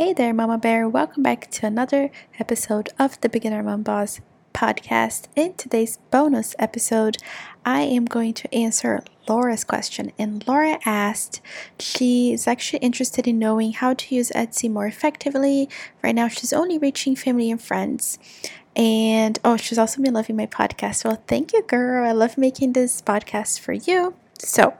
Hey there, Mama Bear. Welcome back to another episode of the Beginner Mom Boss podcast. In today's bonus episode, I am going to answer Laura's question. And Laura asked, she is actually interested in knowing how to use Etsy more effectively. Right now, she's only reaching family and friends. And oh, she's also been loving my podcast. Well, thank you, girl. I love making this podcast for you. So,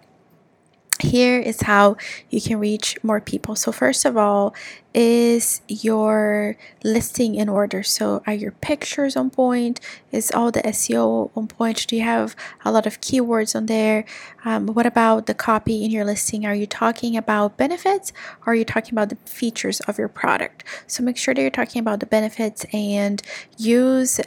here is how you can reach more people. So, first of all, is your listing in order? So, are your pictures on point? Is all the SEO on point? Do you have a lot of keywords on there? Um, what about the copy in your listing? Are you talking about benefits or are you talking about the features of your product? So, make sure that you're talking about the benefits and use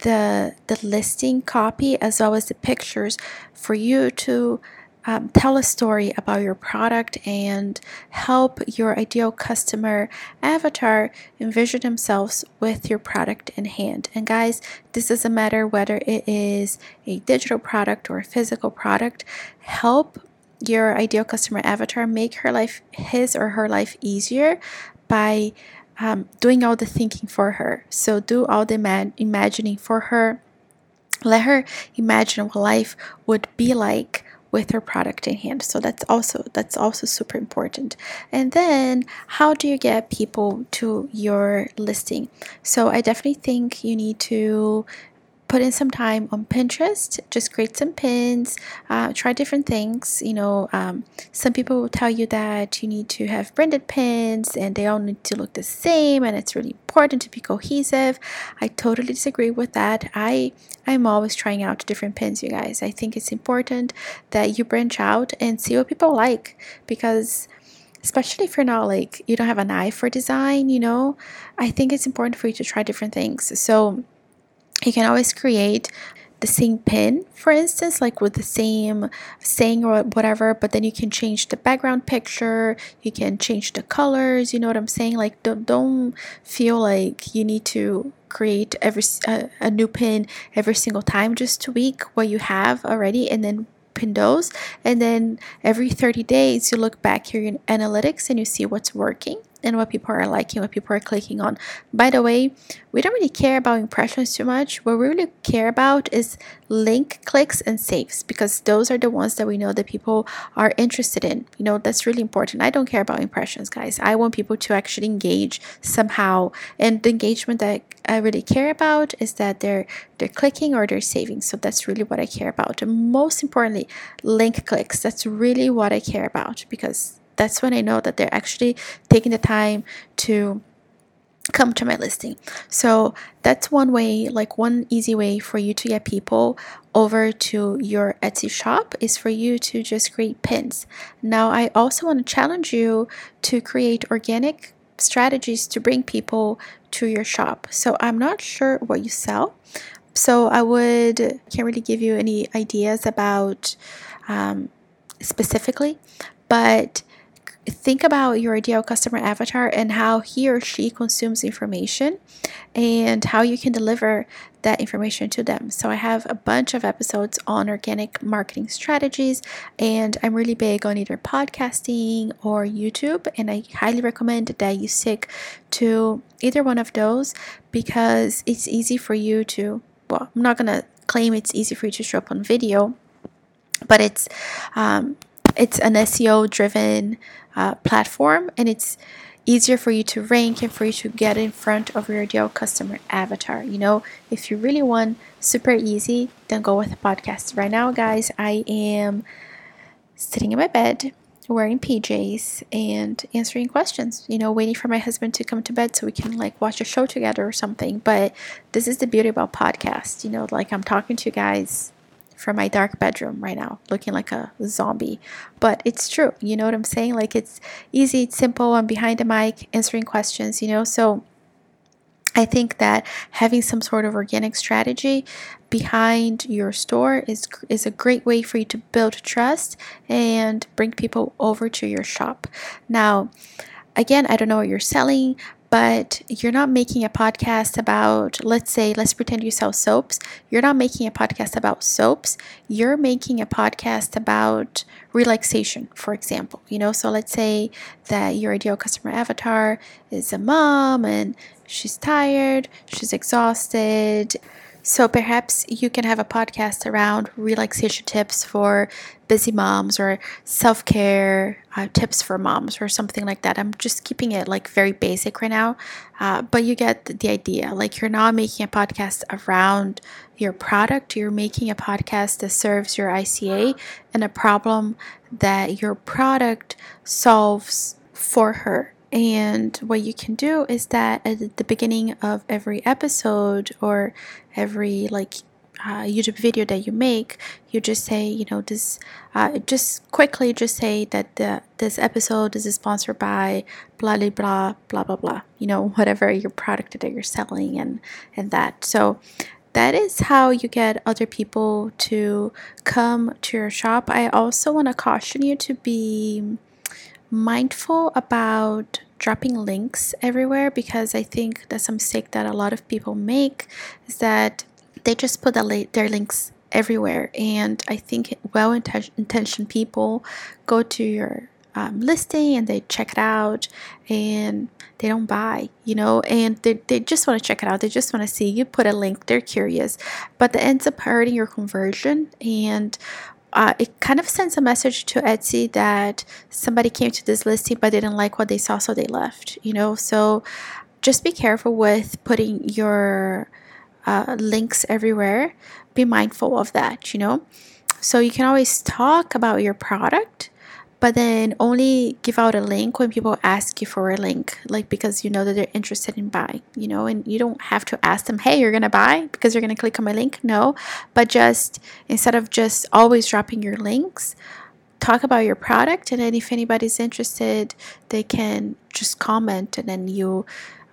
the the listing copy as well as the pictures for you to um, tell a story about your product and help your ideal customer avatar envision themselves with your product in hand. And guys, this doesn't matter whether it is a digital product or a physical product, help your ideal customer avatar make her life, his or her life easier by um, doing all the thinking for her. So do all the ima- imagining for her. Let her imagine what life would be like with her product in hand. So that's also that's also super important. And then how do you get people to your listing? So i definitely think you need to put in some time on Pinterest, just create some pins, uh, try different things. You know, um, some people will tell you that you need to have branded pins and they all need to look the same and it's really important to be cohesive. I totally disagree with that. I I'm always trying out different pins, you guys. I think it's important that you branch out and see what people like because especially if you're not like you don't have an eye for design, you know, I think it's important for you to try different things. So you can always create the same pin, for instance, like with the same saying or whatever, but then you can change the background picture, you can change the colors, you know what I'm saying? Like, don't, don't feel like you need to create every uh, a new pin every single time, just tweak what you have already and then pin those. And then every 30 days, you look back here in analytics and you see what's working and what people are liking, what people are clicking on. By the way, we don't really care about impressions too much. What we really care about is link clicks and saves because those are the ones that we know that people are interested in. You know, that's really important. I don't care about impressions, guys. I want people to actually engage somehow. And the engagement that I really care about is that they're they're clicking or they're saving. So that's really what I care about. And most importantly, link clicks. That's really what I care about because that's when I know that they're actually taking the time to come to my listing. So that's one way, like one easy way for you to get people over to your Etsy shop is for you to just create pins. Now, I also want to challenge you to create organic strategies to bring people to your shop. So I'm not sure what you sell. So I would can't really give you any ideas about um, specifically, but think about your ideal customer avatar and how he or she consumes information and how you can deliver that information to them. So, I have a bunch of episodes on organic marketing strategies, and I'm really big on either podcasting or YouTube. And I highly recommend that you stick to either one of those because it's easy for you to, well, I'm not going to claim it's easy for you to show up on video, but it's, um, it's an SEO driven uh, platform and it's easier for you to rank and for you to get in front of your ideal customer avatar. You know, if you really want super easy, then go with a podcast. Right now, guys, I am sitting in my bed wearing PJs and answering questions, you know, waiting for my husband to come to bed so we can like watch a show together or something. But this is the beauty about podcasts, you know, like I'm talking to you guys from my dark bedroom right now, looking like a zombie. But it's true. You know what I'm saying? Like it's easy, it's simple. I'm behind the mic answering questions, you know? So I think that having some sort of organic strategy behind your store is is a great way for you to build trust and bring people over to your shop. Now, again, I don't know what you're selling, but you're not making a podcast about, let's say, let's pretend you sell soaps. You're not making a podcast about soaps. You're making a podcast about relaxation, for example. You know, so let's say that your ideal customer avatar is a mom and she's tired, she's exhausted so perhaps you can have a podcast around relaxation tips for busy moms or self care uh, tips for moms or something like that. I'm just keeping it like very basic right now, uh, but you get the idea. Like you're not making a podcast around your product, you're making a podcast that serves your ICA and a problem that your product solves for her and what you can do is that at the beginning of every episode or every like uh, YouTube video that you make, you just say, you know, this, uh, just quickly just say that the, this episode is sponsored by blah, blah, blah, blah, blah, blah, you know, whatever your product that you're selling and, and that. So that is how you get other people to come to your shop. I also want to caution you to be mindful about dropping links everywhere because I think that's a mistake that a lot of people make is that they just put the, their links everywhere. And I think well intentioned people go to your um, listing and they check it out and they don't buy, you know, and they, they just want to check it out. They just want to see you put a link, they're curious, but that ends up hurting your conversion. And uh, it kind of sends a message to Etsy that somebody came to this listing but didn't like what they saw, so they left, you know. So just be careful with putting your uh, links everywhere. Be mindful of that, you know. So you can always talk about your product but then only give out a link when people ask you for a link like because you know that they're interested in buying you know and you don't have to ask them hey you're gonna buy because you're gonna click on my link no but just instead of just always dropping your links talk about your product and then if anybody's interested they can just comment and then you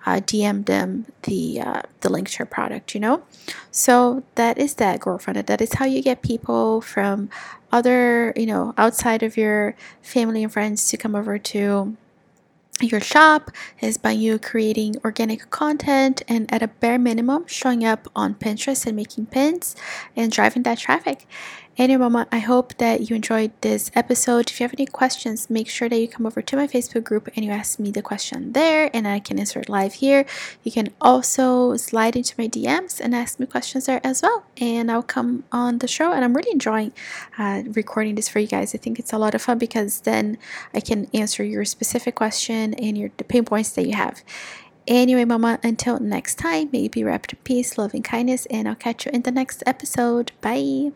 uh, DM them the uh, the link to your product, you know. So that is that girlfriend. That is how you get people from other, you know, outside of your family and friends to come over to your shop is by you creating organic content and at a bare minimum showing up on Pinterest and making pins and driving that traffic. Anyway, Mama, I hope that you enjoyed this episode. If you have any questions, make sure that you come over to my Facebook group and you ask me the question there, and I can answer it live here. You can also slide into my DMs and ask me questions there as well, and I'll come on the show. And I'm really enjoying uh, recording this for you guys. I think it's a lot of fun because then I can answer your specific question and your the pain points that you have. Anyway, Mama, until next time, may you be wrapped in peace, love, and kindness, and I'll catch you in the next episode. Bye.